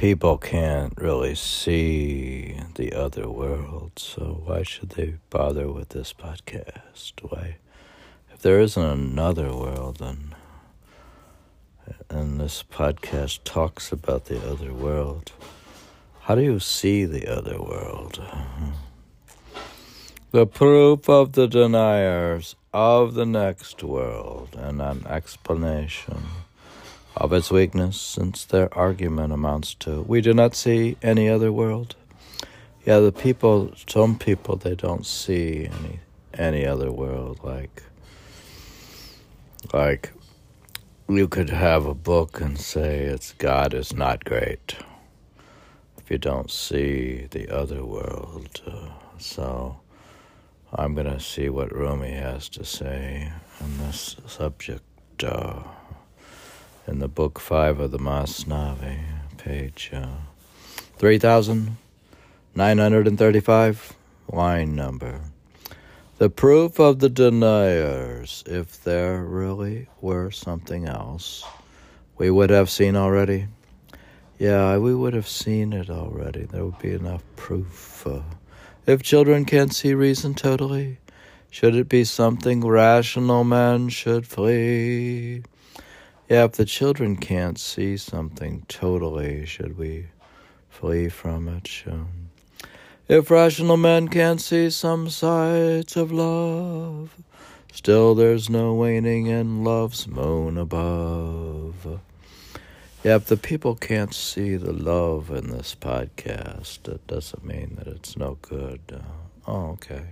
people can't really see the other world, so why should they bother with this podcast? Why, if there isn't another world, then and this podcast talks about the other world, how do you see the other world? Hmm. The proof of the deniers of the next world and an explanation of its weakness, since their argument amounts to, we do not see any other world. Yeah, the people, some people, they don't see any any other world. Like, like, you could have a book and say it's God is not great if you don't see the other world. Uh, so, I'm gonna see what Rumi has to say on this subject. Uh, in the book five of the Masnavi, page uh, 3935, line number. The proof of the deniers, if there really were something else, we would have seen already. Yeah, we would have seen it already. There would be enough proof. Uh, if children can't see reason totally, should it be something rational man should flee? Yeah, if the children can't see something totally, should we flee from it? If rational men can't see some sights of love, still there's no waning in love's moon above. Yeah, if the people can't see the love in this podcast, it doesn't mean that it's no good. Oh, okay.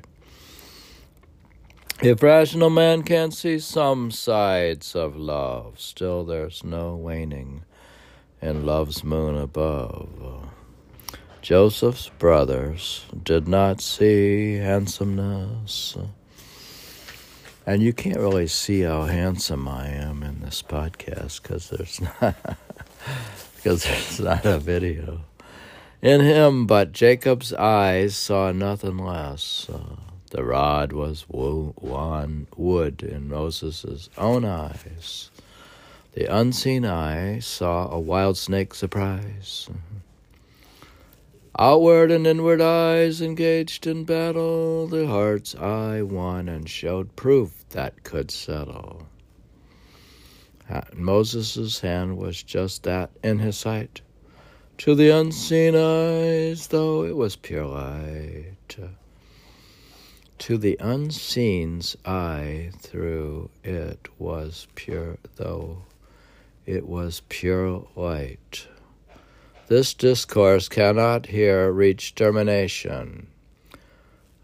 If rational man can see some sides of love, still there's no waning in love's moon above. Joseph's brothers did not see handsomeness. And you can't really see how handsome I am in this podcast because there's not because there's not a video in him. But Jacob's eyes saw nothing less. Uh, the rod was wood in Moses' own eyes. The unseen eye saw a wild snake surprise. Outward and inward eyes engaged in battle, the heart's eye won and showed proof that could settle. Moses' hand was just that in his sight. To the unseen eyes, though it was pure light. To the unseen's eye through it was pure, though it was pure light. This discourse cannot here reach termination.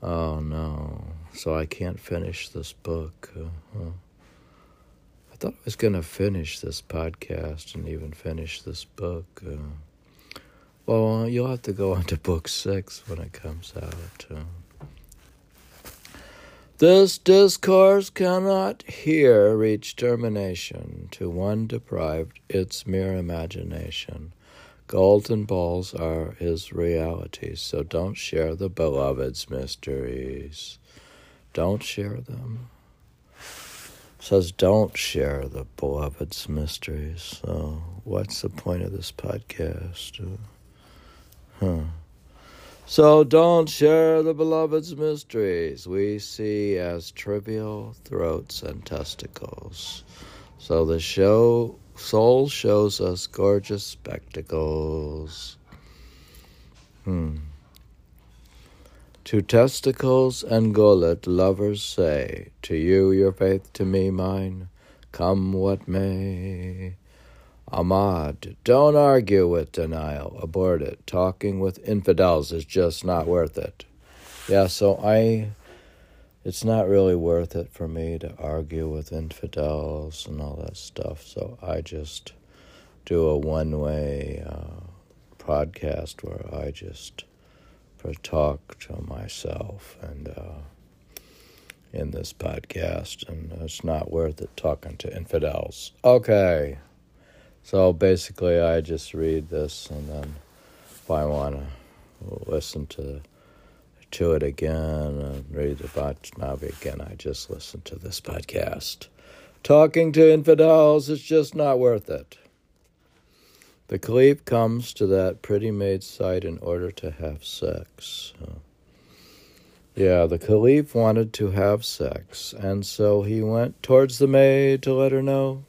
Oh no, so I can't finish this book. Uh-huh. I thought I was going to finish this podcast and even finish this book. Uh, well, you'll have to go on to book six when it comes out. Uh. This discourse cannot here reach termination. To one deprived, its mere imagination. Golden balls are his realities, so don't share the beloved's mysteries. Don't share them. Says don't share the beloved's mysteries. So, what's the point of this podcast? Huh. So don't share the beloved's mysteries we see as trivial throats and testicles. So the show soul shows us gorgeous spectacles. Hmm. To testicles and gullet lovers say, To you your faith, to me mine, come what may. Ahmad, don't argue with denial. Abort it. Talking with infidels is just not worth it. Yeah, so I. It's not really worth it for me to argue with infidels and all that stuff. So I just do a one way uh, podcast where I just talk to myself and. Uh, in this podcast, and it's not worth it talking to infidels. Okay. So basically, I just read this, and then if I want to listen to to it again and read about Navi again, I just listen to this podcast. Talking to infidels is just not worth it. The Caliph comes to that pretty maid's side in order to have sex. Yeah, the Caliph wanted to have sex, and so he went towards the maid to let her know.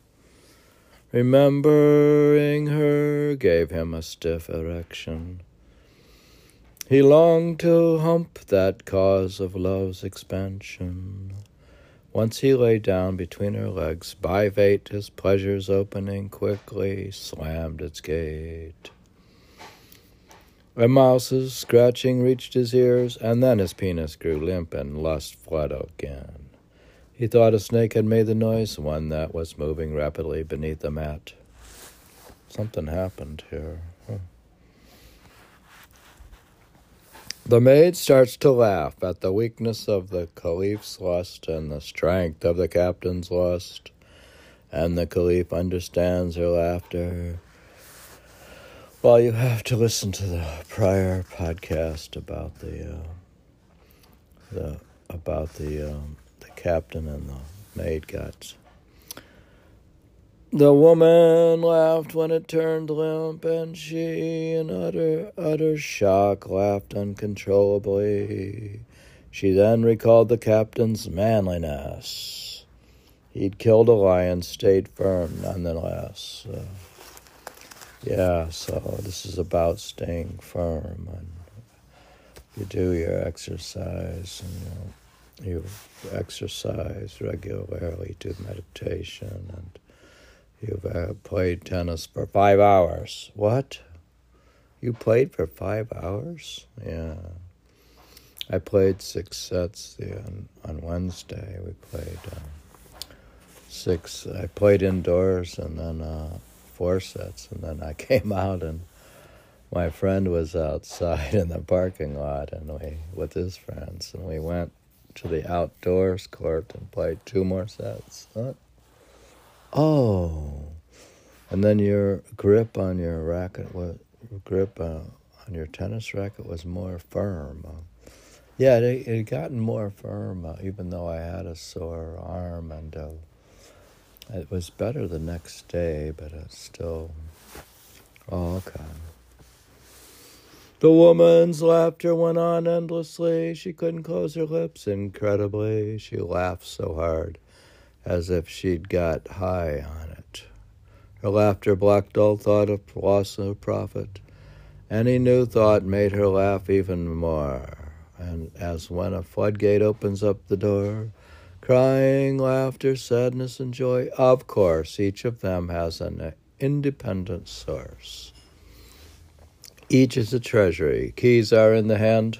Remembering her gave him a stiff erection. He longed to hump that cause of love's expansion. Once he lay down between her legs, by fate his pleasures opening quickly slammed its gate. A mouse's scratching reached his ears, and then his penis grew limp and lust fled again. He thought a snake had made the noise, one that was moving rapidly beneath the mat. Something happened here. The maid starts to laugh at the weakness of the caliph's lust and the strength of the captain's lust, and the caliph understands her laughter. Well, you have to listen to the prior podcast about the uh, the about the um, captain and the maid got the woman laughed when it turned limp, and she, in utter, utter shock, laughed uncontrollably. She then recalled the captain's manliness. He'd killed a lion, stayed firm nonetheless. Uh, yeah, so this is about staying firm, and you do your exercise, and you, you exercise regularly, do meditation, and You've uh, played tennis for five hours. What? You played for five hours? Yeah. I played six sets the, on, on Wednesday. We played uh, six. I played indoors and then uh, four sets, and then I came out and my friend was outside in the parking lot, and we with his friends, and we went to the outdoors court and played two more sets. Huh? Oh, and then your grip on your racket was grip uh, on your tennis racket was more firm. Yeah, it, it had gotten more firm, uh, even though I had a sore arm, and uh, it was better the next day, but it's still. Oh, okay. The woman's laughter went on endlessly. She couldn't close her lips. Incredibly, she laughed so hard as if she'd got high on it. Her laughter blocked all thought of loss or profit. Any new thought made her laugh even more, and as when a floodgate opens up the door, crying, laughter, sadness, and joy, of course, each of them has an independent source. Each is a treasury. Keys are in the hand.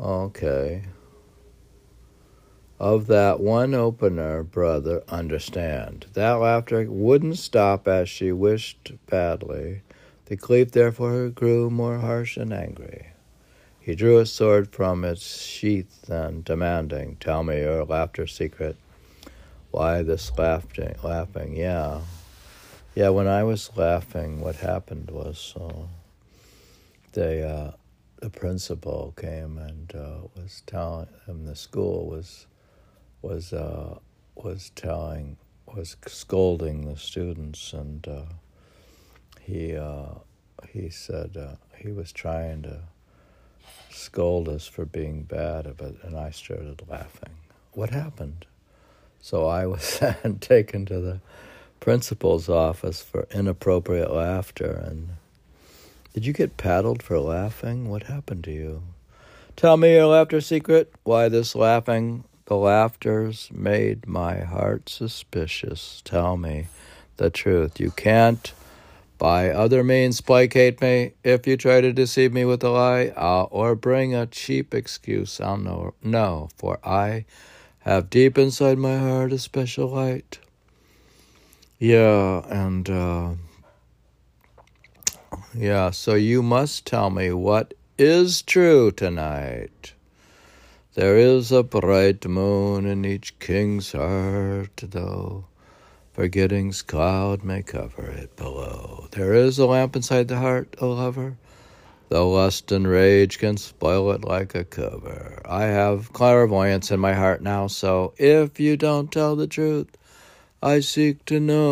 Okay of that one opener, brother, understand. That laughter wouldn't stop as she wished badly. The Caliph therefore grew more harsh and angry. He drew a sword from its sheath, and demanding, Tell me your laughter secret. Why this laughing? Laughing, yeah. Yeah, when I was laughing, what happened was uh, they, uh, the principal came and uh, was telling him the school was was uh, was telling was scolding the students, and uh, he uh, he said uh, he was trying to scold us for being bad it, and I started laughing. What happened? So I was taken to the principal's office for inappropriate laughter. And did you get paddled for laughing? What happened to you? Tell me your laughter secret. Why this laughing? The laughter's made my heart suspicious. Tell me the truth. You can't by other means placate me. If you try to deceive me with a lie or bring a cheap excuse, I'll know. No, for I have deep inside my heart a special light. Yeah, and uh, yeah, so you must tell me what is true tonight. There is a bright moon in each king's heart, though forgetting's cloud may cover it below. There is a lamp inside the heart, O lover, though lust and rage can spoil it like a cover. I have clairvoyance in my heart now, so if you don't tell the truth, I seek to know.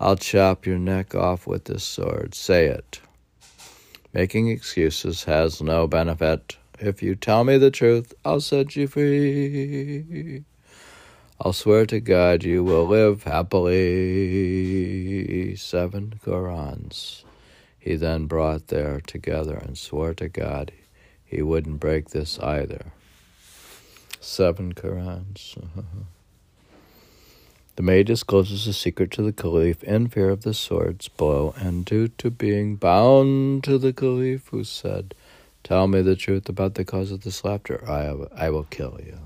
I'll chop your neck off with this sword. Say it. Making excuses has no benefit. If you tell me the truth, I'll set you free. I'll swear to God you will live happily. Seven Qurans. He then brought there together and swore to God he wouldn't break this either. Seven Qurans. The maid discloses the secret to the Caliph in fear of the sword's blow, and due to being bound to the Caliph, who said, Tell me the truth about the cause of this laughter, I, I will kill you.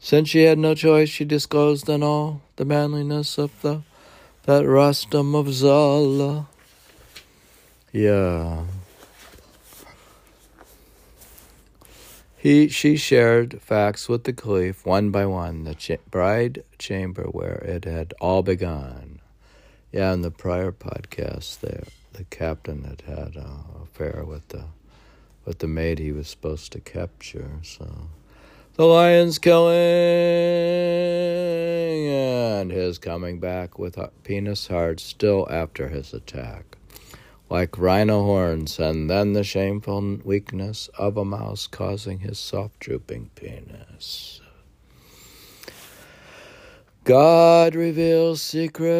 Since she had no choice, she disclosed in all the manliness of the that Rustam of Zala. Yeah, He, she shared facts with the caliph one by one, the cha- bride chamber where it had all begun. Yeah, in the prior podcast, there the captain had had an affair with the with the maid he was supposed to capture. So the lion's killing and his coming back with penis hard still after his attack like rhino horns, and then the shameful weakness of a mouse causing his soft drooping penis. God reveals secrets,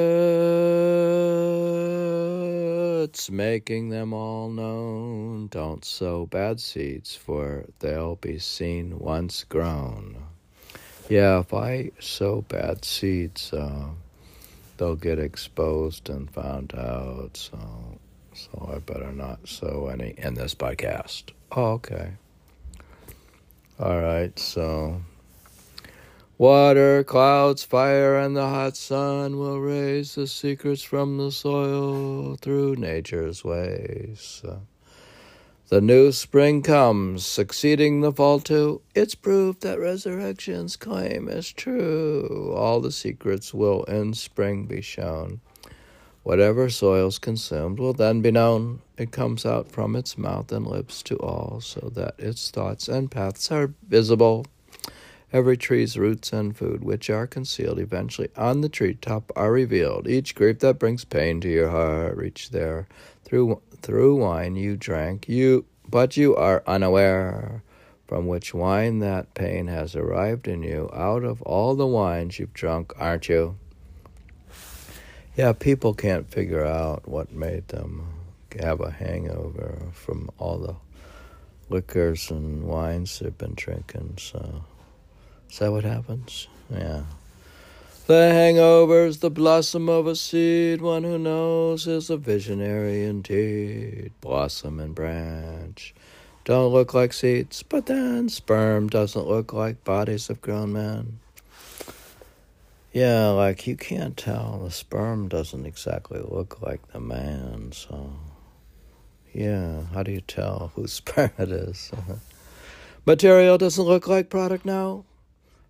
making them all known. Don't sow bad seeds, for they'll be seen once grown. Yeah, if I sow bad seeds, uh, they'll get exposed and found out. So so I better not sow any in this podcast. Oh, okay. All right, so water, clouds, fire, and the hot sun will raise the secrets from the soil through nature's ways. The new spring comes, succeeding the fall too. It's proof that resurrection's claim is true. All the secrets will in spring be shown. Whatever soil's consumed will then be known. It comes out from its mouth and lips to all, so that its thoughts and paths are visible. Every tree's roots and food, which are concealed eventually on the tree top, are revealed. Each grief that brings pain to your heart reached there through through wine you drank. You, but you are unaware from which wine that pain has arrived in you. Out of all the wines you've drunk, aren't you? Yeah, people can't figure out what made them have a hangover from all the liquors and wines they've been drinking. So, is that what happens? Yeah. The hangover's the blossom of a seed. One who knows is a visionary indeed. Blossom and branch don't look like seeds, but then sperm doesn't look like bodies of grown men. Yeah, like you can't tell. The sperm doesn't exactly look like the man, so yeah, how do you tell whose sperm it is? Material doesn't look like product now.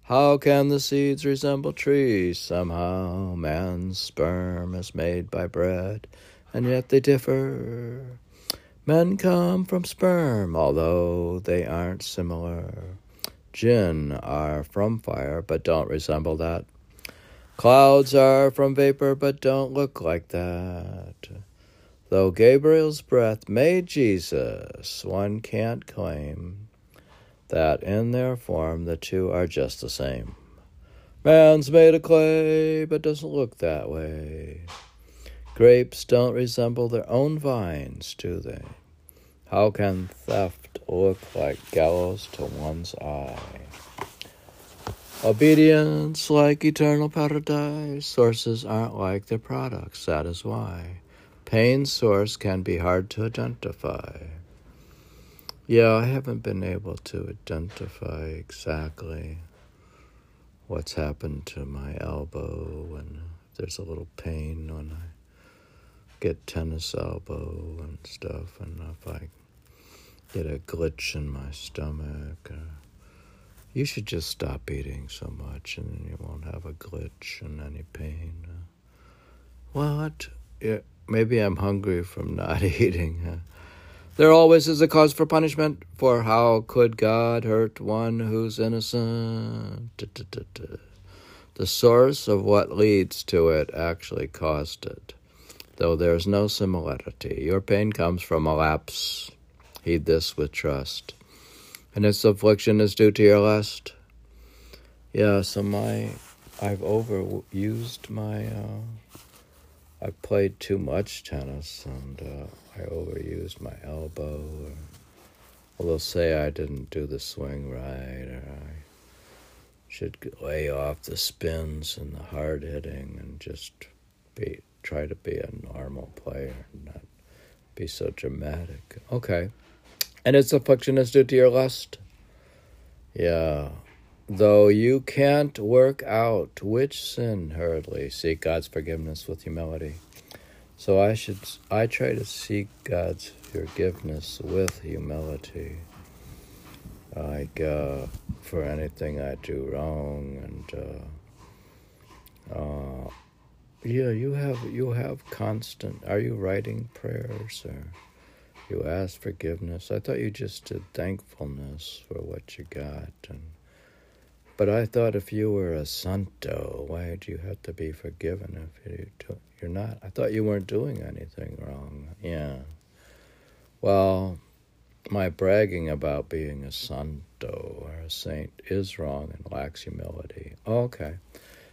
How can the seeds resemble trees? Somehow man's sperm is made by bread, and yet they differ. Men come from sperm, although they aren't similar. Jinn are from fire, but don't resemble that. Clouds are from vapor, but don't look like that. Though Gabriel's breath made Jesus, one can't claim that in their form the two are just the same. Man's made of clay, but doesn't look that way. Grapes don't resemble their own vines, do they? How can theft look like gallows to one's eye? Obedience like eternal paradise. Sources aren't like their products. That is why. Pain's source can be hard to identify. Yeah, I haven't been able to identify exactly what's happened to my elbow and there's a little pain when I get tennis elbow and stuff and if I get a glitch in my stomach. Uh, you should just stop eating so much and you won't have a glitch and any pain. What? Yeah, maybe I'm hungry from not eating. There always is a cause for punishment, for how could God hurt one who's innocent? The source of what leads to it actually caused it, though there is no similarity. Your pain comes from a lapse. Heed this with trust. And its affliction is due to your lust. Yeah, so my I've overused my uh, I played too much tennis and uh, I overused my elbow. Or, they'll say I didn't do the swing right, or I should lay off the spins and the hard hitting and just be try to be a normal player and not be so dramatic. Okay. And its affliction is due to your lust. Yeah. Though you can't work out which sin hurriedly, seek God's forgiveness with humility. So I should I try to seek God's forgiveness with humility. Like uh, for anything I do wrong and uh, uh, yeah, you have you have constant. Are you writing prayers or you ask forgiveness? I thought you just did thankfulness for what you got and but I thought if you were a santo, why do you have to be forgiven if you do, you're not? I thought you weren't doing anything wrong. Yeah. Well, my bragging about being a santo or a saint is wrong and lacks humility. Okay.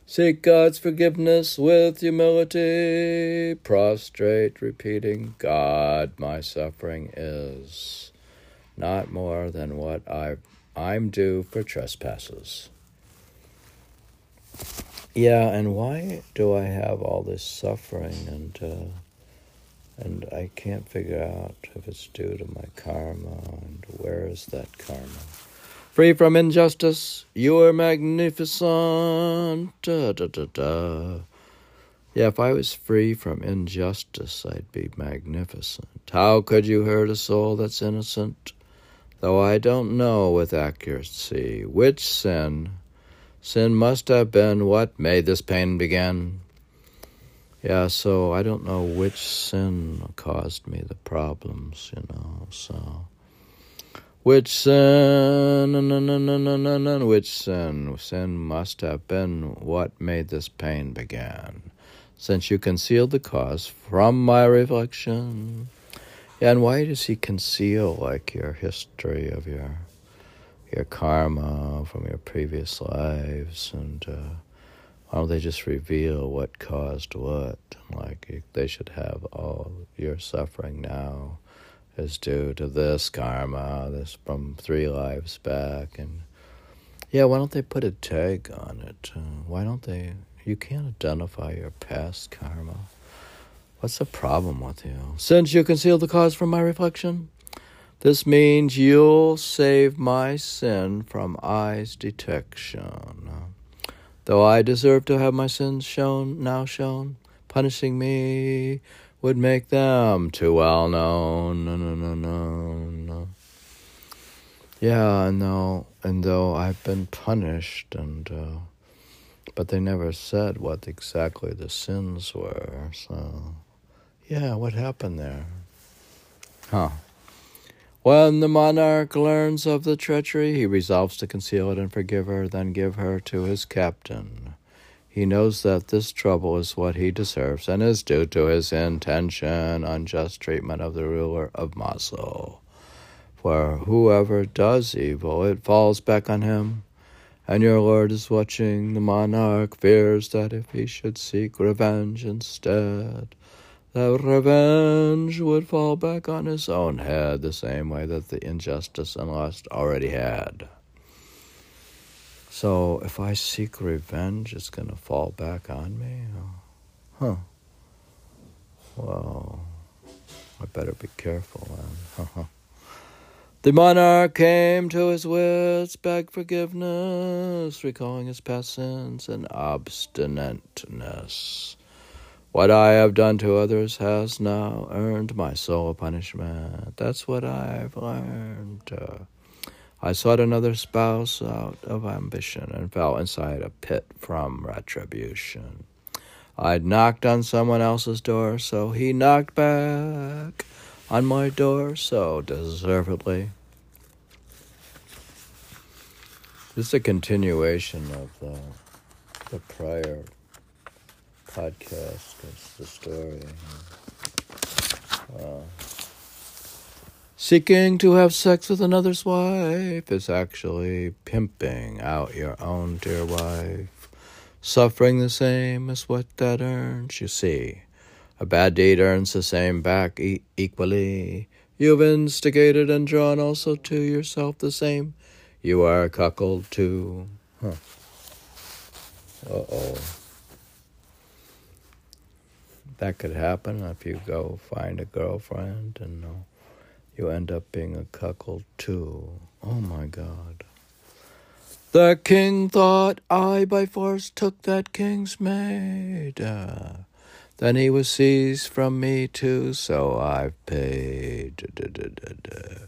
Seek God's forgiveness with humility. Prostrate, repeating, God, my suffering is not more than what I, I'm due for trespasses. Yeah, and why do I have all this suffering and uh, and I can't figure out if it's due to my karma and where is that karma? Free from injustice, you are magnificent. Da, da, da, da. Yeah, if I was free from injustice, I'd be magnificent. How could you hurt a soul that's innocent? Though I don't know with accuracy which sin Sin must have been what made this pain begin. Yeah, so I don't know which sin caused me the problems, you know, so. Which sin, which sin? Sin must have been what made this pain begin, since you concealed the cause from my reflection. And why does he conceal, like, your history of your your karma from your previous lives, and uh, why don't they just reveal what caused what? Like they should have all your suffering now is due to this karma, this from three lives back, and yeah, why don't they put a tag on it? Why don't they? You can't identify your past karma. What's the problem with you? Since you conceal the cause from my reflection, this means you'll save my sin from eyes detection. Though I deserve to have my sins shown, now shown, punishing me would make them too well known. No, no, no, no, no. Yeah, no, and though I've been punished, and uh, but they never said what exactly the sins were. So, yeah, what happened there? Huh. When the monarch learns of the treachery, he resolves to conceal it and forgive her, then give her to his captain. He knows that this trouble is what he deserves and is due to his intention unjust treatment of the ruler of Mosul. For whoever does evil, it falls back on him. And your Lord is watching. The monarch fears that if he should seek revenge instead, that revenge would fall back on his own head the same way that the injustice and lust already had. So if I seek revenge, it's going to fall back on me? Huh. Well, I better be careful then. Uh-huh. the monarch came to his wits, begged forgiveness, recalling his past sins and obstinateness. What I have done to others has now earned my soul a punishment. That's what I've learned. Uh, I sought another spouse out of ambition and fell inside a pit from retribution. I'd knocked on someone else's door, so he knocked back on my door so deservedly. This is a continuation of the the prior podcast because the story. Uh, seeking to have sex with another's wife is actually pimping out your own dear wife. Suffering the same as what that earns, you see. A bad deed earns the same back e- equally. You've instigated and drawn also to yourself the same. You are cuckold too. Huh. Uh oh. That could happen if you go find a girlfriend and uh, you end up being a cuckold too. Oh my God. The king thought I by force took that king's maid. Then he was seized from me too, so I've paid. Da, da, da,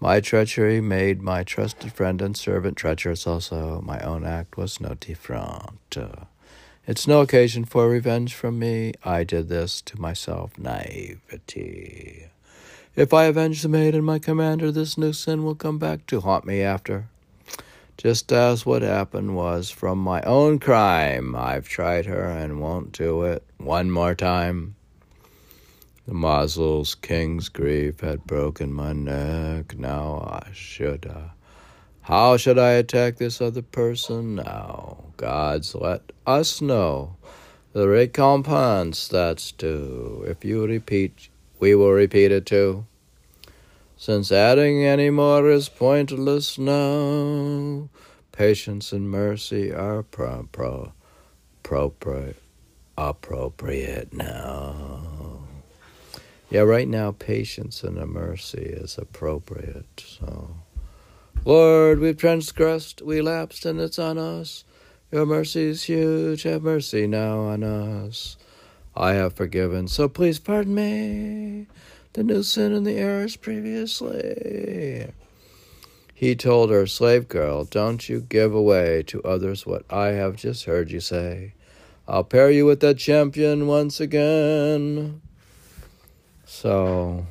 my treachery made my trusted friend and servant treacherous also. My own act was no different. It's no occasion for revenge from me. I did this to myself. Naivety. If I avenge the maid and my commander, this new sin will come back to haunt me after. Just as what happened was from my own crime. I've tried her and won't do it one more time. The Mosul's king's grief had broken my neck. Now I should. Uh, how should I attack this other person now? Gods let us know the recompense that's due. If you repeat, we will repeat it too since adding any more is pointless now. Patience and mercy are pro- pro- appropriate, appropriate now. Yeah, right now, patience and mercy is appropriate. So, Lord, we've transgressed, we lapsed, and it's on us. Your mercy is huge. Have mercy now on us. I have forgiven, so please pardon me the new sin and the errors previously. He told her, Slave girl, don't you give away to others what I have just heard you say. I'll pair you with that champion once again. So,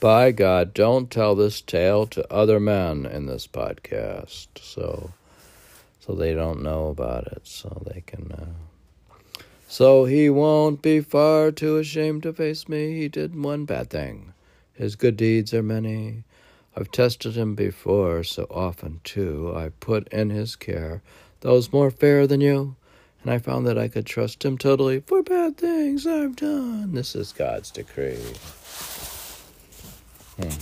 by God, don't tell this tale to other men in this podcast. So, so they don't know about it, so they can. Uh, so he won't be far too ashamed to face me. He did one bad thing. His good deeds are many. I've tested him before, so often too. I put in his care those more fair than you, and I found that I could trust him totally for bad things I've done. This is God's decree. Hmm.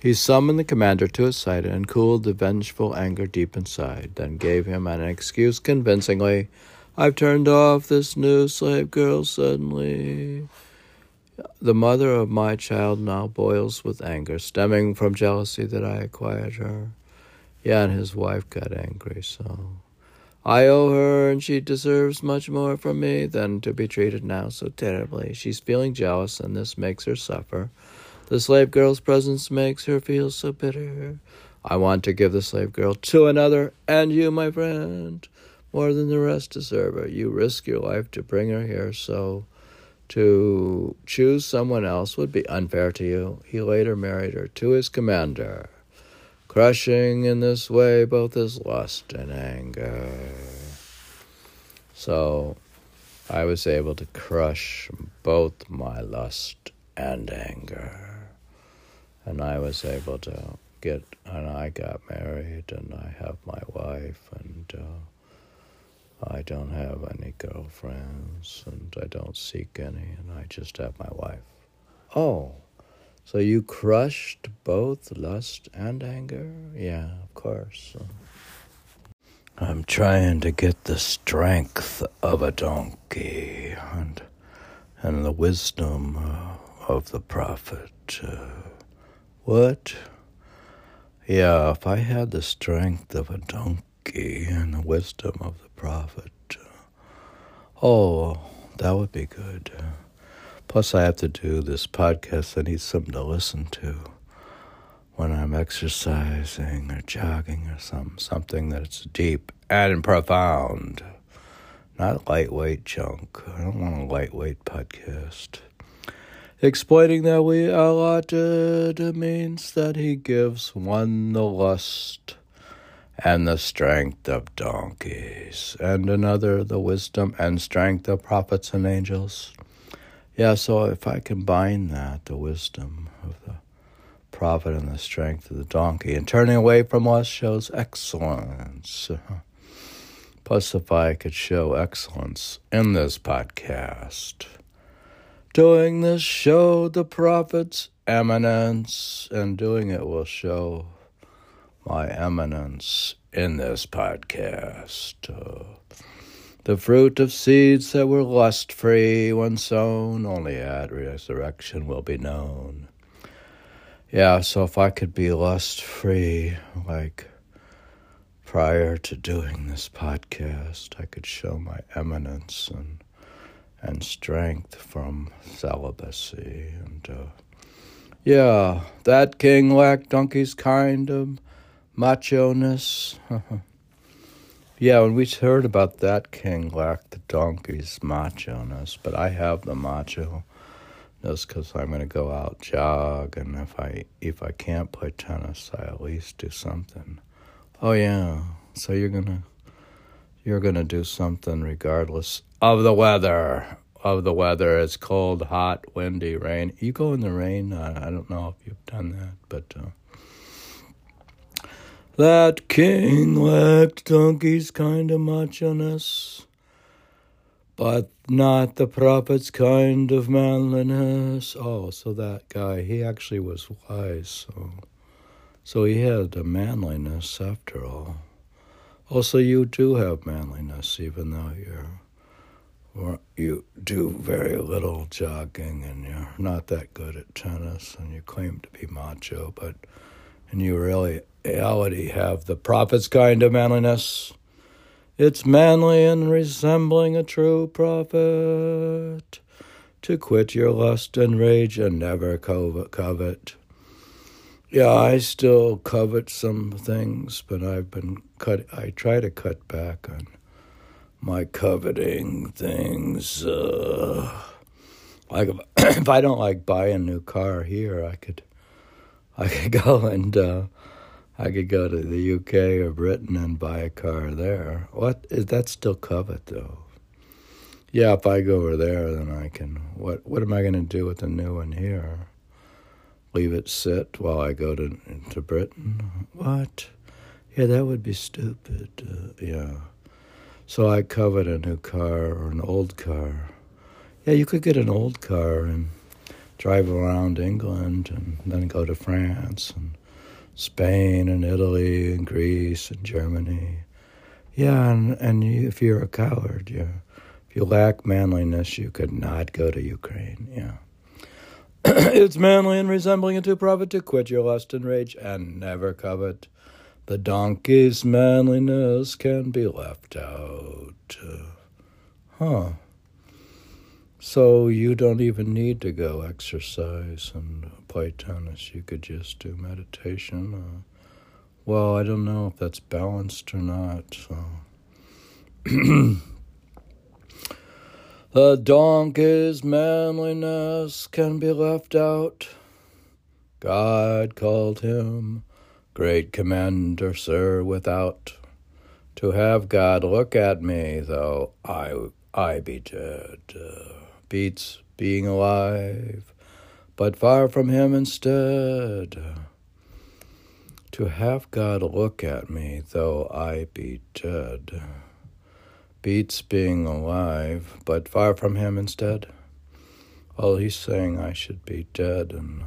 He summoned the commander to his side and cooled the vengeful anger deep inside, then gave him an excuse convincingly I've turned off this new slave girl suddenly. The mother of my child now boils with anger, stemming from jealousy that I acquired her. Yeah, and his wife got angry, so. I owe her, and she deserves much more from me than to be treated now so terribly. She's feeling jealous, and this makes her suffer. The slave girl's presence makes her feel so bitter. I want to give the slave girl to another, and you, my friend more than the rest deserve her. You risk your life to bring her here, so to choose someone else would be unfair to you. He later married her to his commander, crushing in this way both his lust and anger. So I was able to crush both my lust and anger. And I was able to get, and I got married, and I have my wife, and uh, I don't have any girlfriends and I don't seek any, and I just have my wife. Oh, so you crushed both lust and anger? Yeah, of course. I'm trying to get the strength of a donkey and, and the wisdom uh, of the prophet. Uh, what? Yeah, if I had the strength of a donkey and the wisdom of the prophet. Oh, that would be good. Plus, I have to do this podcast. I need something to listen to when I'm exercising or jogging or something, something that's deep and profound, not lightweight junk. I don't want a lightweight podcast. Explaining that we allotted uh, means that he gives one the lust and the strength of donkeys, and another the wisdom and strength of prophets and angels. Yeah, so if I combine that, the wisdom of the prophet and the strength of the donkey, and turning away from us shows excellence. Plus, if I could show excellence in this podcast, doing this show the prophet's eminence, and doing it will show my eminence in this podcast. Uh, the fruit of seeds that were lust free when sown, only at resurrection will be known. Yeah, so if I could be lust free, like prior to doing this podcast, I could show my eminence and and strength from celibacy and uh, yeah, that king lacked donkey's kind of macho ness. yeah, when we heard about that king lacked the donkey's macho ness, but I have the macho ness because I'm going to go out jog, and if I if I can't play tennis, I at least do something. Oh yeah, so you're gonna you're gonna do something regardless of the weather. Of the weather, it's cold, hot, windy, rain. You go in the rain. I, I don't know if you've done that, but. Uh, that king lacked donkey's kind of macho-ness, but not the prophet's kind of manliness. Oh, so that guy, he actually was wise, so, so he had a manliness after all. Also, you do have manliness, even though you're you do very little jogging and you're not that good at tennis and you claim to be macho, but and you really reality have the prophet's kind of manliness. It's manly and resembling a true prophet to quit your lust and rage and never covet. Yeah, I still covet some things, but I've been cut. I try to cut back on my coveting things. Uh, like if, if I don't like buy a new car here, I could, I could go and uh, I could go to the UK or Britain and buy a car there. What is that still covet though? Yeah, if I go over there, then I can. What What am I going to do with the new one here? Leave it sit while I go to to Britain? What? Yeah, that would be stupid. Uh, yeah. So I covet a new car or an old car. Yeah, you could get an old car and drive around England and then go to France and Spain and Italy and Greece and Germany. Yeah, and, and you, if you're a coward, yeah, if you lack manliness, you could not go to Ukraine. Yeah. it's manly and resembling a true prophet to quit your lust and rage and never covet. The donkey's manliness can be left out. Uh, huh. So you don't even need to go exercise and play tennis. You could just do meditation. Uh, well, I don't know if that's balanced or not. So. the donkey's manliness can be left out. God called him great commander, sir, without to have God look at me, though I I be dead. Uh, beats being alive, but far from Him instead. To have God look at me, though I be dead, beats being alive, but far from Him instead. Well, He's saying I should be dead, and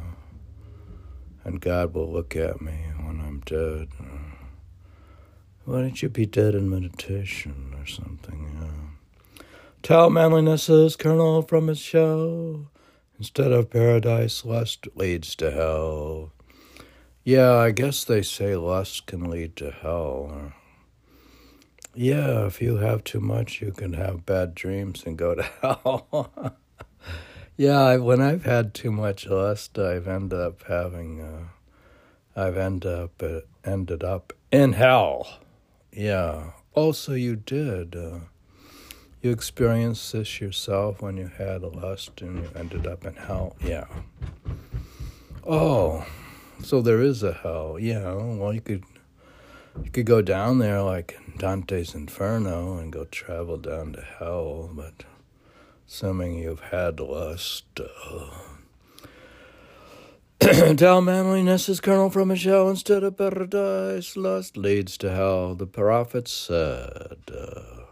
and God will look at me when I'm dead. Why don't you be dead in meditation or something? Yeah. Tell manliness's kernel from its shell. Instead of paradise, lust leads to hell. Yeah, I guess they say lust can lead to hell. Yeah, if you have too much, you can have bad dreams and go to hell. yeah, when I've had too much lust, I've ended up having, uh, I've ended up uh, ended up in hell. Yeah. Also, you did. Uh, you experienced this yourself when you had a lust and you ended up in hell? Yeah. Oh, so there is a hell. Yeah, well, you could You could go down there like Dante's Inferno and go travel down to hell, but assuming you've had lust. Uh, Tell manliness is kernel from a shell instead of paradise. Lust leads to hell. The prophet said, uh,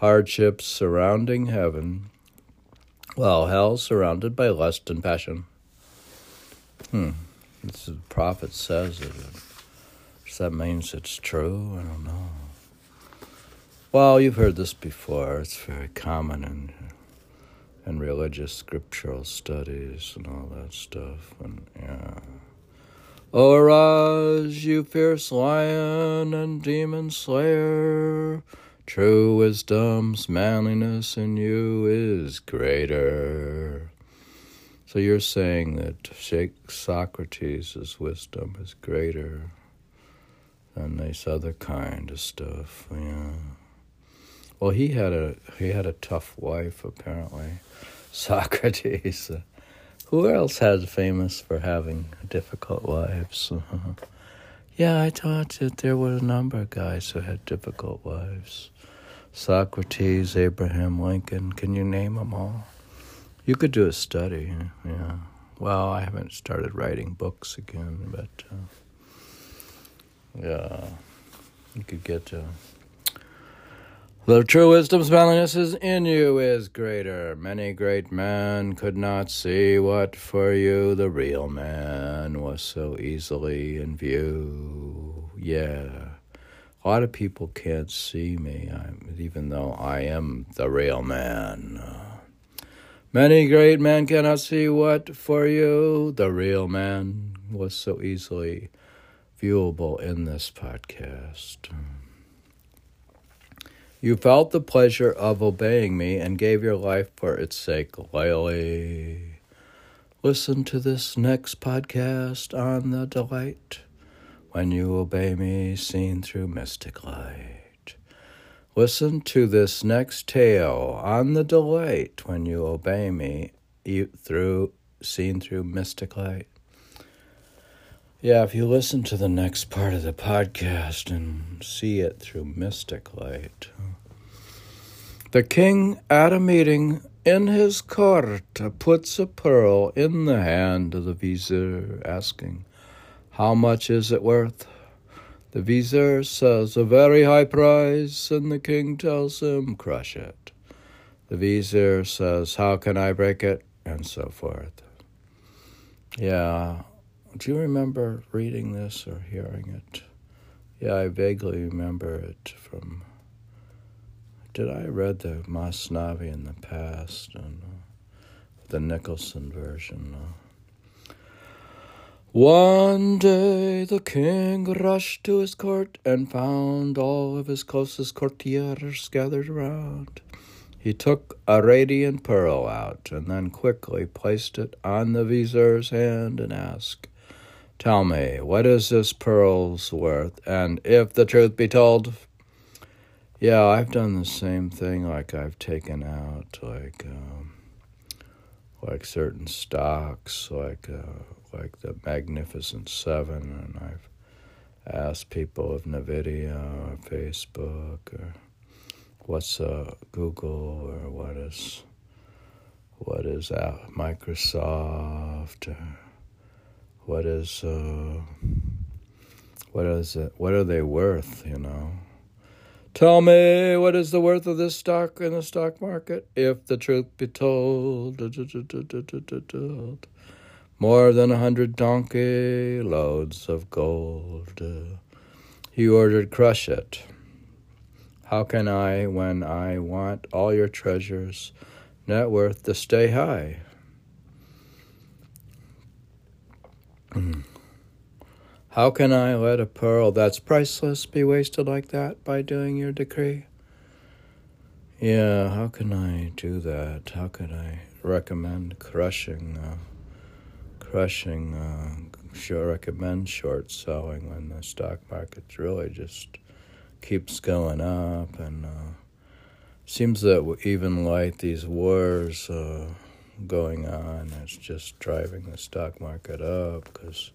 hardships surrounding heaven, while hell surrounded by lust and passion. Hmm. This the prophet says it. Does that means it's true? I don't know. Well, you've heard this before. It's very common in and religious scriptural studies and all that stuff. And yeah. Arise, you fierce lion and demon slayer. True wisdom's manliness in you is greater. So you're saying that Socrates' wisdom is greater than this other kind of stuff, yeah. Well, he had a he had a tough wife apparently. Socrates. Who else has famous for having difficult wives? Yeah, I thought that there were a number of guys who had difficult wives. Socrates, Abraham Lincoln. Can you name them all? You could do a study. Yeah. Well, I haven't started writing books again, but uh, yeah, you could get. Uh, the true wisdom's manliness is in you is greater. Many great men could not see what for you the real man was so easily in view. Yeah. A lot of people can't see me, even though I am the real man. Many great men cannot see what for you the real man was so easily viewable in this podcast. You felt the pleasure of obeying me and gave your life for its sake loyally. Listen to this next podcast on the delight when you obey me, seen through mystic light. Listen to this next tale on the delight when you obey me, through seen through mystic light. Yeah, if you listen to the next part of the podcast and see it through mystic light. The king at a meeting in his court puts a pearl in the hand of the vizier, asking, How much is it worth? The vizier says, A very high price, and the king tells him, Crush it. The vizier says, How can I break it? And so forth. Yeah, do you remember reading this or hearing it? Yeah, I vaguely remember it from. Did I read the Masnavi in the past and uh, the Nicholson version? Uh. One day the king rushed to his court and found all of his closest courtiers gathered around. He took a radiant pearl out and then quickly placed it on the vizier's hand and asked, Tell me, what is this pearl's worth? And if the truth be told, yeah, I've done the same thing. Like I've taken out like um, like certain stocks, like uh, like the Magnificent Seven, and I've asked people of Nvidia or Facebook or what's uh, Google or what is what is uh, Microsoft or what is uh, what is it? What are they worth? You know. Tell me what is the worth of this stock in the stock market, if the truth be told. More than a hundred donkey loads of gold. He ordered, Crush it. How can I, when I want all your treasures, net worth to stay high? Hmm. How can I let a pearl that's priceless be wasted like that by doing your decree? Yeah, how can I do that? How could I recommend crushing, uh, crushing, uh, sure recommend short selling when the stock market really just keeps going up and uh, seems that even like these wars uh, going on, it's just driving the stock market up because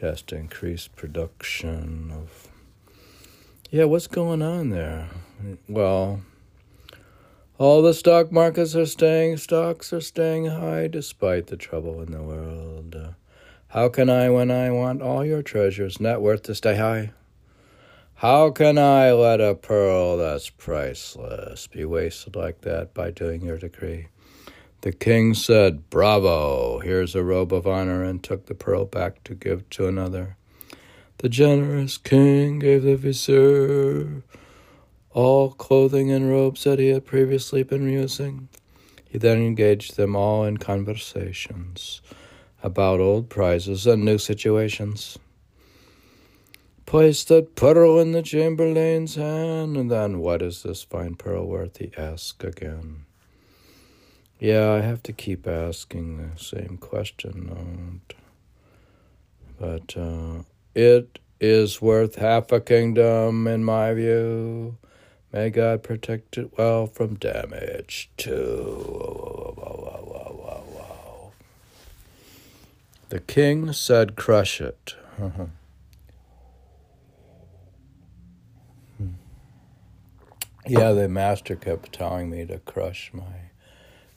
has to increase production of Yeah, what's going on there? Well, all the stock markets are staying, stocks are staying high despite the trouble in the world. How can I, when I want all your treasures, net worth to stay high? How can I let a pearl that's priceless be wasted like that by doing your decree? The king said, Bravo, here's a robe of honor, and took the pearl back to give to another. The generous king gave the vizier all clothing and robes that he had previously been using. He then engaged them all in conversations about old prizes and new situations. Placed that pearl in the chamberlain's hand, and then, what is this fine pearl worth? He asked again. Yeah, I have to keep asking the same question, but uh, it is worth half a kingdom, in my view. May God protect it well from damage, too. The king said, Crush it. yeah, the master kept telling me to crush my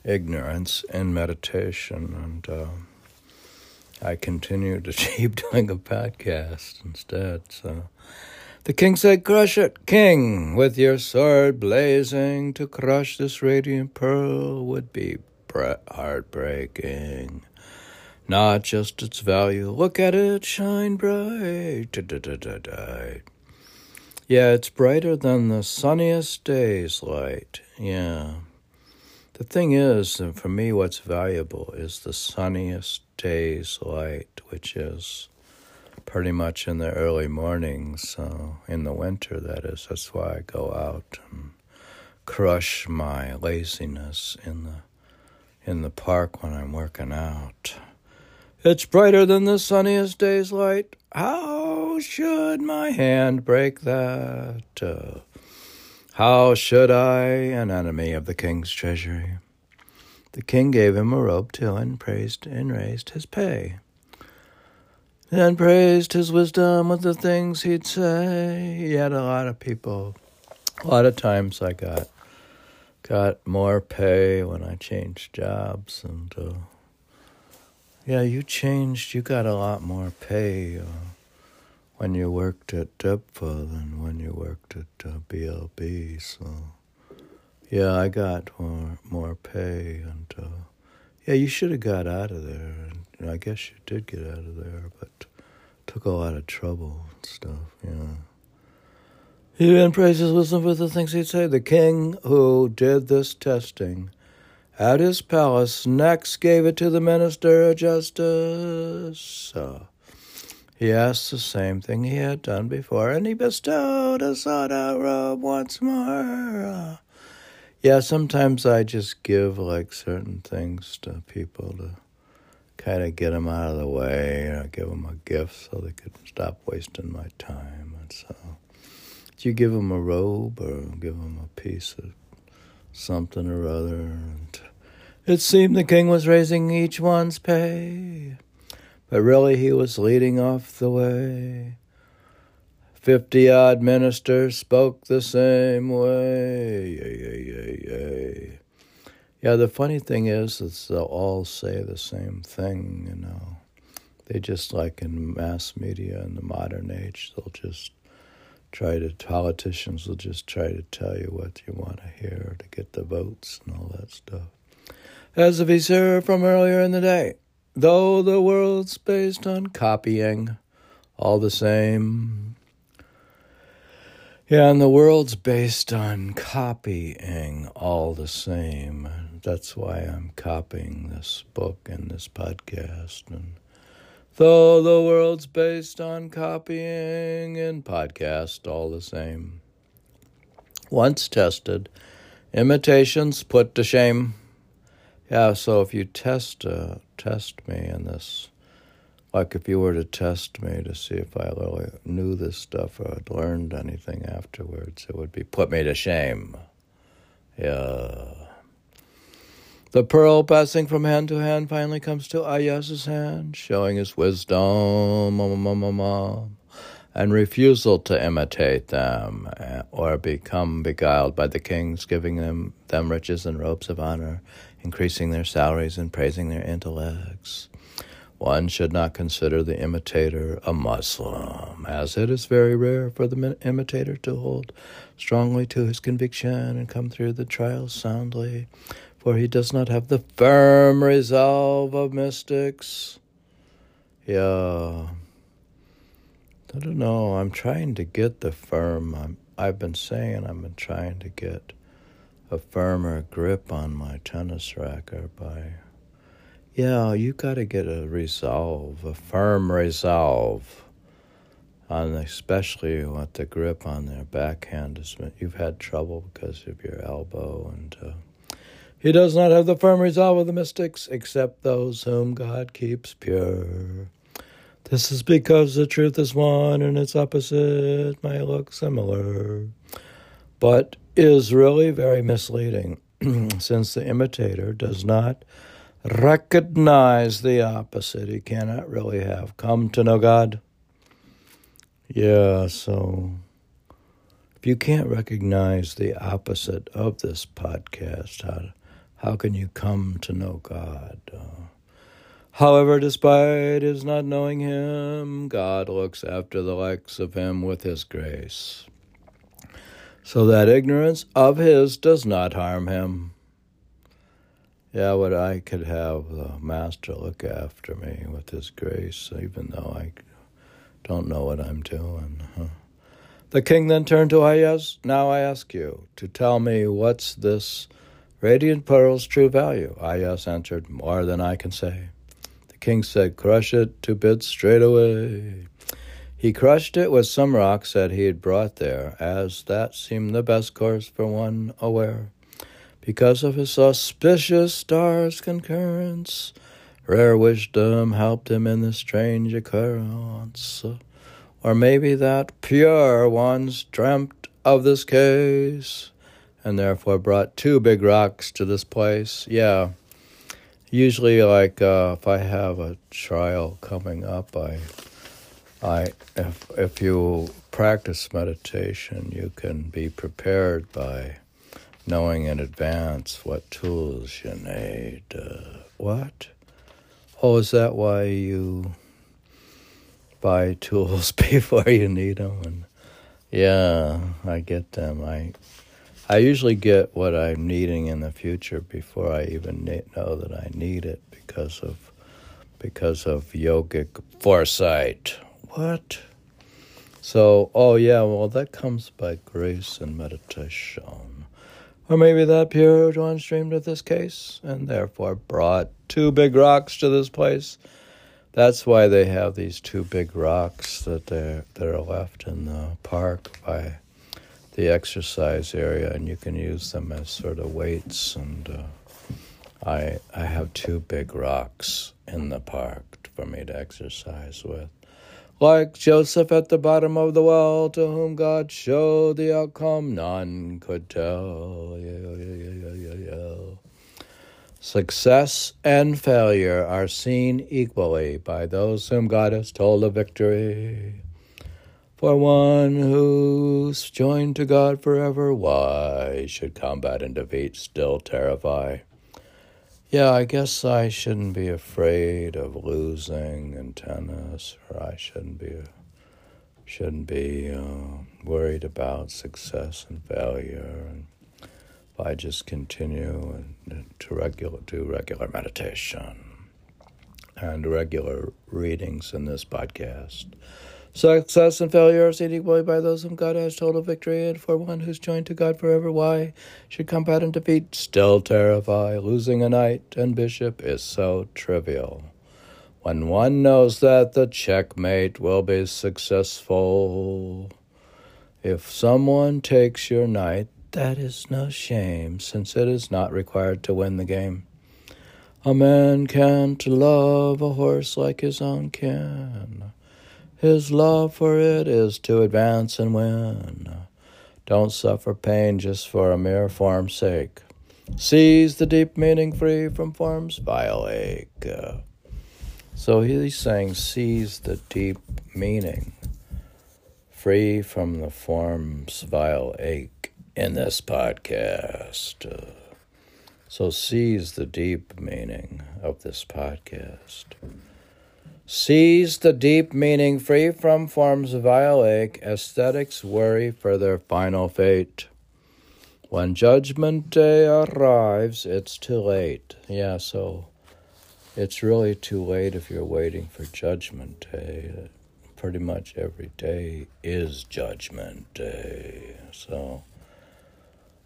ignorance in meditation, and uh, I continued to keep doing a podcast instead. So the king said, Crush it, king, with your sword blazing. To crush this radiant pearl would be heartbreaking. Not just its value, look at it shine bright. Yeah, it's brighter than the sunniest day's light. Yeah. The thing is, and for me, what's valuable is the sunniest day's light, which is pretty much in the early mornings. So in the winter, that is. That's why I go out and crush my laziness in the in the park when I'm working out. It's brighter than the sunniest day's light. How should my hand break that? Uh, how should I, an enemy of the king's treasury? The king gave him a robe too and praised and raised his pay and praised his wisdom with the things he'd say. He had a lot of people. A lot of times I got got more pay when I changed jobs, and uh, yeah, you changed. You got a lot more pay uh, when you worked at DEPFA than when you worked at uh, BLB. So yeah, I got more more pay, and uh, yeah, you should have got out of there. And I guess you did get out of there, but took a lot of trouble and stuff, yeah. He then praises wisdom for the things he'd say. The king who did this testing at his palace next gave it to the minister of justice. Uh, he asked the same thing he had done before, and he bestowed a out robe once more. Uh, yeah, sometimes I just give like certain things to people to kind of get them out of the way, know, give them a gift so they could stop wasting my time. And so, did you give them a robe or give them a piece of something or other? And it seemed the king was raising each one's pay, but really he was leading off the way. Fifty odd ministers spoke the same way. Yay, yay, yay. Yeah, the funny thing is, is they'll all say the same thing, you know. They just like in mass media in the modern age, they'll just try to, politicians will just try to tell you what you want to hear to get the votes and all that stuff. As if he's here from earlier in the day, though the world's based on copying, all the same, yeah, and the world's based on copying all the same. That's why I'm copying this book and this podcast. And though the world's based on copying and podcast all the same. Once tested, imitations put to shame. Yeah, so if you test uh, test me in this like if you were to test me to see if I really knew this stuff or had learned anything afterwards, it would be put me to shame. Yeah. The pearl passing from hand to hand finally comes to Ayaz's hand, showing his wisdom. And refusal to imitate them uh, or become beguiled by the kings giving them, them riches and robes of honor, increasing their salaries and praising their intellects. One should not consider the imitator a Muslim, as it is very rare for the imitator to hold strongly to his conviction and come through the trials soundly, for he does not have the firm resolve of mystics. Yeah. I don't know. I'm trying to get the firm. I'm, I've been saying I've been trying to get a firmer grip on my tennis racket by. Yeah, you got to get a resolve, a firm resolve, on especially with the grip on their backhand. Is you've had trouble because of your elbow, and uh, he does not have the firm resolve of the mystics, except those whom God keeps pure. This is because the truth is one and its opposite may look similar, but is really very misleading since the imitator does not recognize the opposite. He cannot really have come to know God. Yeah, so if you can't recognize the opposite of this podcast, how, how can you come to know God? Uh, However, despite his not knowing him, God looks after the likes of him with his grace, so that ignorance of his does not harm him. Yeah, what I could have the Master look after me with his grace, even though I don't know what I'm doing. Huh? The king then turned to Ayaz. Now I ask you to tell me what's this radiant pearl's true value. Ayaz answered, More than I can say king said, Crush it to bits straight away. He crushed it with some rocks that he had brought there, as that seemed the best course for one aware. Because of his auspicious star's concurrence, rare wisdom helped him in this strange occurrence. Or maybe that pure ones dreamt of this case, and therefore brought two big rocks to this place. Yeah usually like uh, if I have a trial coming up, I, I if if you practice meditation, you can be prepared by knowing in advance what tools you need. Uh, what? Oh, is that why you buy tools before you need them? And yeah, I get them. I I usually get what I'm needing in the future before I even know that I need it because of because of yogic foresight. What? So, oh yeah, well that comes by grace and meditation. Or maybe that pure one streamed of this case and therefore brought two big rocks to this place. That's why they have these two big rocks that they that are left in the park by the exercise area, and you can use them as sort of weights. And uh, I I have two big rocks in the park for me to exercise with. Like Joseph at the bottom of the well, to whom God showed the outcome, none could tell. Yeah, yeah, yeah. Success and failure are seen equally by those whom God has told of victory. For one who's joined to God forever, why should combat and defeat still terrify? Yeah, I guess I shouldn't be afraid of losing in tennis, or I shouldn't be shouldn't be uh, worried about success and failure. And if I just continue and to regular do regular meditation and regular readings in this podcast. Success and failure are seen equally by those whom God has total victory, and for one who's joined to God forever, why should combat and defeat still terrify? Losing a knight and bishop is so trivial. When one knows that the checkmate will be successful. If someone takes your knight, that is no shame, since it is not required to win the game. A man can't love a horse like his own kin. His love for it is to advance and win. Don't suffer pain just for a mere form's sake. Seize the deep meaning free from form's vile ache. So he's saying, seize the deep meaning free from the form's vile ache in this podcast. So seize the deep meaning of this podcast. Seize the deep meaning free from forms of vile. Ascetics worry for their final fate. When judgment day arrives, it's too late. Yeah, so it's really too late if you're waiting for judgment day. Pretty much every day is judgment day. So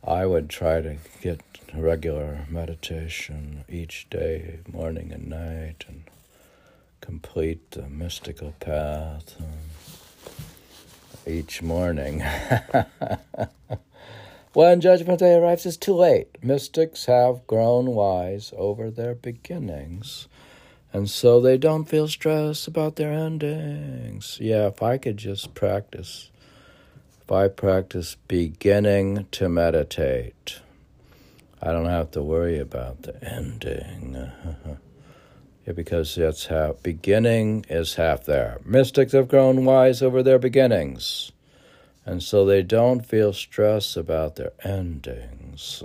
I would try to get regular meditation each day, morning and night, and complete the mystical path um, each morning. When Judgment Day arrives, it's too late. Mystics have grown wise over their beginnings, and so they don't feel stress about their endings. Yeah, if I could just practice, if I practice beginning to meditate, I don't have to worry about the ending. because it's half, beginning is half there. Mystics have grown wise over their beginnings and so they don't feel stress about their endings.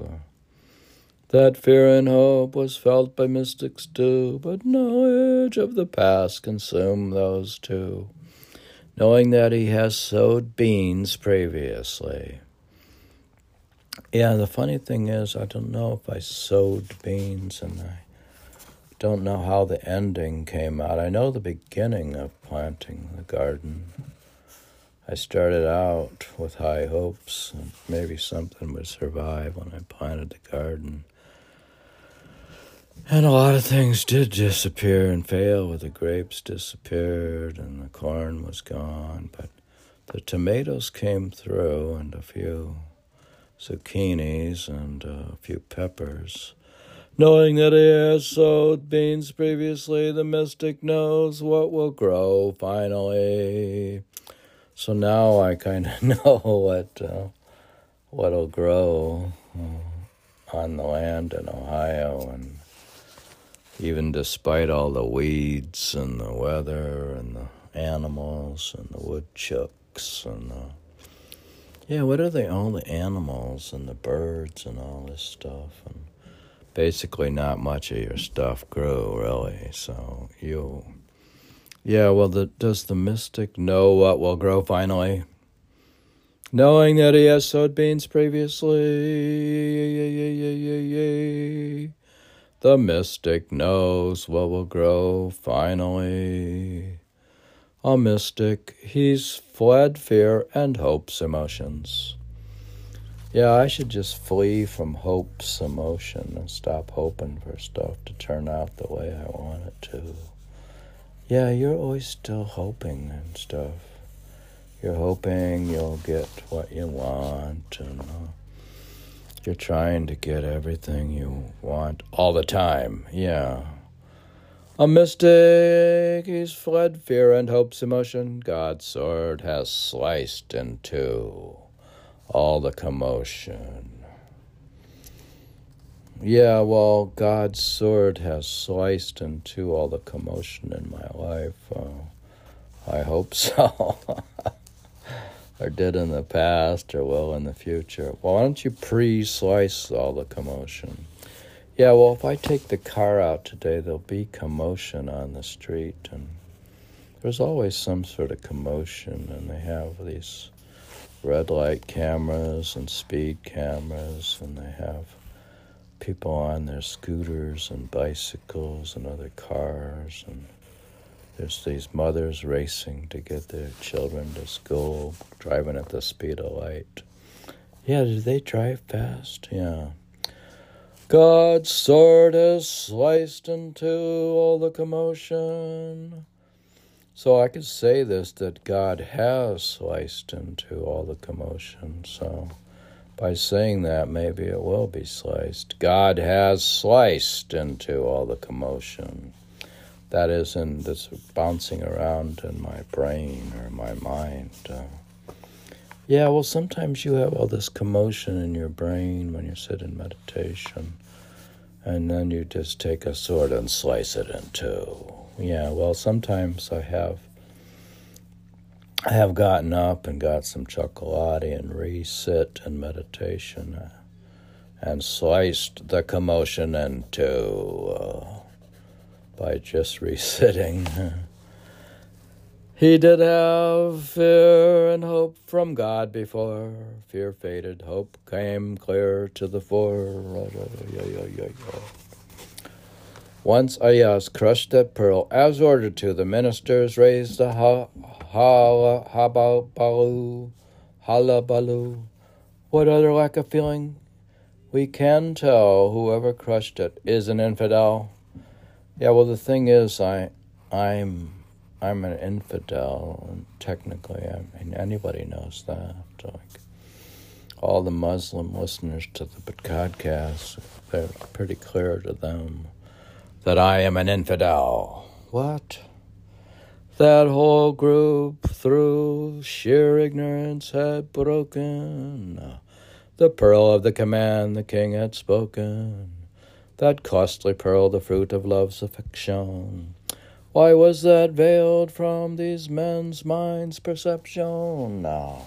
That fear and hope was felt by mystics too, but knowledge of the past consumed those two, knowing that he has sowed beans previously. Yeah, the funny thing is, I don't know if I sowed beans and I don't know how the ending came out. I know the beginning of planting the garden. I started out with high hopes and maybe something would survive when I planted the garden. And a lot of things did disappear and fail. With the grapes disappeared and the corn was gone, but the tomatoes came through and a few zucchinis and a few peppers. Knowing that he has sowed beans previously, the mystic knows what will grow finally. So now I kind of know what uh, what'll grow uh, on the land in Ohio, and even despite all the weeds and the weather and the animals and the woodchucks and the yeah, what are they? All the animals and the birds and all this stuff, and basically not much of your stuff grew really. So you yeah, well, the, does the mystic know what will grow finally? Knowing that he has sowed beans previously, the mystic knows what will grow finally. A mystic, he's fled fear and hope's emotions. Yeah, I should just flee from hope's emotion and stop hoping for stuff to turn out the way I want it to yeah, you're always still hoping and stuff. You're hoping you'll get what you want, and uh, you're trying to get everything you want all the time. Yeah. A mystic, he's fled fear and hope's emotion. God's sword has sliced in two all the commotion. Yeah, well, God's sword has sliced into all the commotion in my life. Uh, I hope so. or did in the past, or will in the future. Well, why don't you pre slice all the commotion? Yeah, well, if I take the car out today, there'll be commotion on the street, and there's always some sort of commotion, and they have these red light cameras and speed cameras, and they have people on their scooters and bicycles and other cars and there's these mothers racing to get their children to school driving at the speed of light. Yeah do they drive fast? Yeah. God's sword has sliced into all the commotion so i could say this that god has sliced into all the commotion so by saying that, maybe it will be sliced. God has sliced into all the commotion that is in that's bouncing around in my brain or my mind. Uh, yeah, well, sometimes you have all this commotion in your brain when you sit in meditation, and then you just take a sword and slice it in two. Yeah, well, sometimes I have I have gotten up and got some chocolate and resit and meditation uh, and sliced the commotion into uh, by just resitting. he did have fear and hope from God before. Fear faded, hope came clear to the fore. Once Ayaz crushed that pearl as ordered to, the ministers raised the ha ha hababalu, halabalu. What other lack of feeling? We can tell whoever crushed it is an infidel. Yeah, well, the thing is, I, I'm, I'm an infidel. Technically, I mean, anybody knows that. Like all the Muslim listeners to the podcast, they're pretty clear to them that I am an infidel. What? That whole group, through sheer ignorance, had broken the pearl of the command the king had spoken. That costly pearl, the fruit of love's affection. Why was that veiled from these men's minds' perception? Now,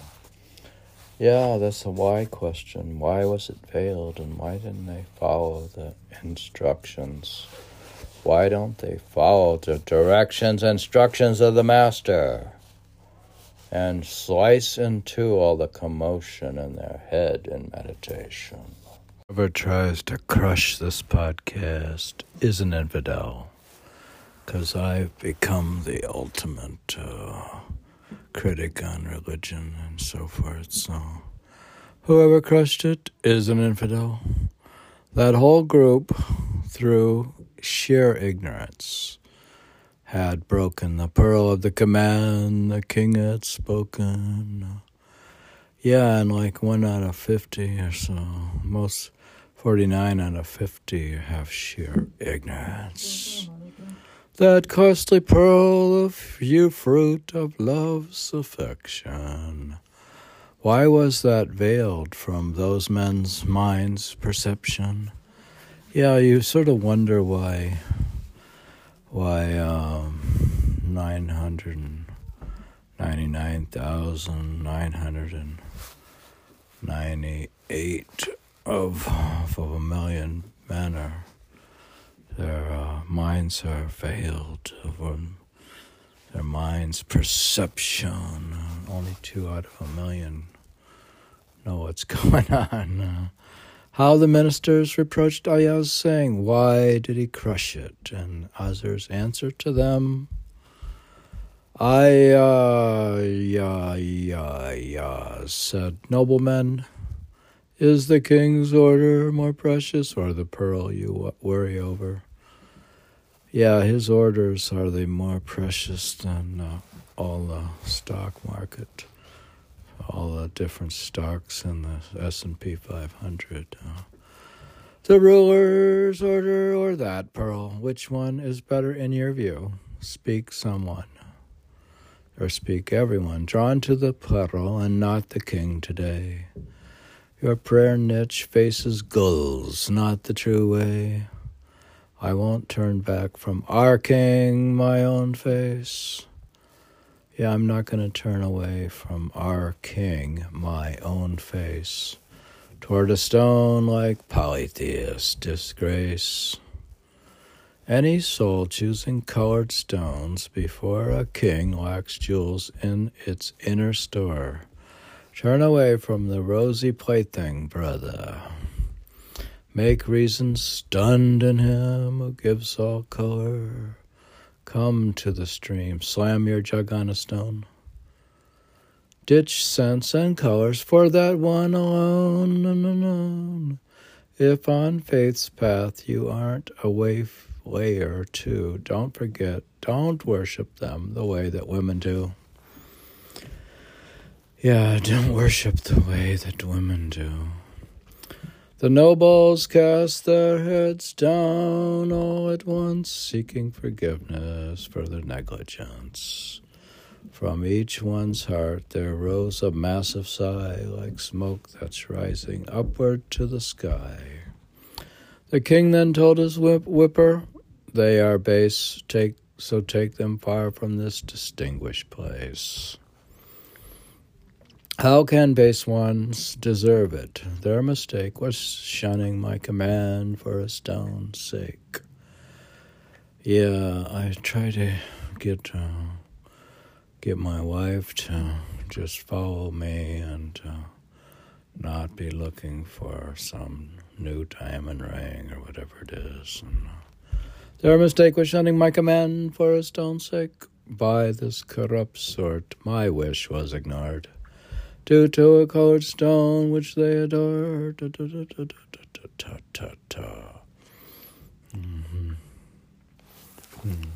yeah, that's a why question. Why was it veiled, and why didn't they follow the instructions? Why don't they follow the directions, instructions of the Master? And slice in two all the commotion in their head in meditation. Whoever tries to crush this podcast is an infidel, because I've become the ultimate uh, critic on religion and so forth. So, whoever crushed it is an infidel. That whole group, through sheer ignorance, had broken the pearl of the command the king had spoken. Yeah, and like one out of 50 or so, most 49 out of 50 have sheer ignorance. That costly pearl of you fruit of love's affection. Why was that veiled from those men's minds' perception? Yeah, you sort of wonder why why um, 999,998 of, of a million men are their uh, minds are veiled from their minds perception. Only two out of a million know what's going on. uh, how the ministers reproached Ayaz, saying, Why did he crush it? And Ayaz's answer to them, Ayaz said, Noblemen, is the king's order more precious or the pearl you worry over? Yeah, his orders are the more precious than uh, all the stock market all the different stocks in the S&P 500. Uh, the ruler's order or that pearl, which one is better in your view? Speak someone, or speak everyone, drawn to the pearl and not the king today. Your prayer niche faces gulls, not the true way. I won't turn back from our king, my own face. Yeah, I'm not going to turn away from our King, my own face, toward a stone like polytheist disgrace. Any soul choosing colored stones before a king lacks jewels in its inner store. Turn away from the rosy plaything, brother. Make reason stunned in him who gives all color. Come to the stream, slam your jug on a stone. Ditch scents and colors for that one alone. alone. If on faith's path you aren't a wayfarer too, don't forget, don't worship them the way that women do. Yeah, don't worship the way that women do. The nobles cast their heads down all at once, seeking forgiveness for their negligence. From each one's heart there rose a massive sigh, like smoke that's rising upward to the sky. The king then told his whip- whipper, They are base, take, so take them far from this distinguished place. How can base ones deserve it? Their mistake was shunning my command for a stone's sake. Yeah, I try to get uh, get my wife to just follow me and uh, not be looking for some new diamond ring or whatever it is. And, uh, their mistake was shunning my command for a stone's sake. By this corrupt sort, my wish was ignored to a cold stone which they adore. Mm-hmm. Mm.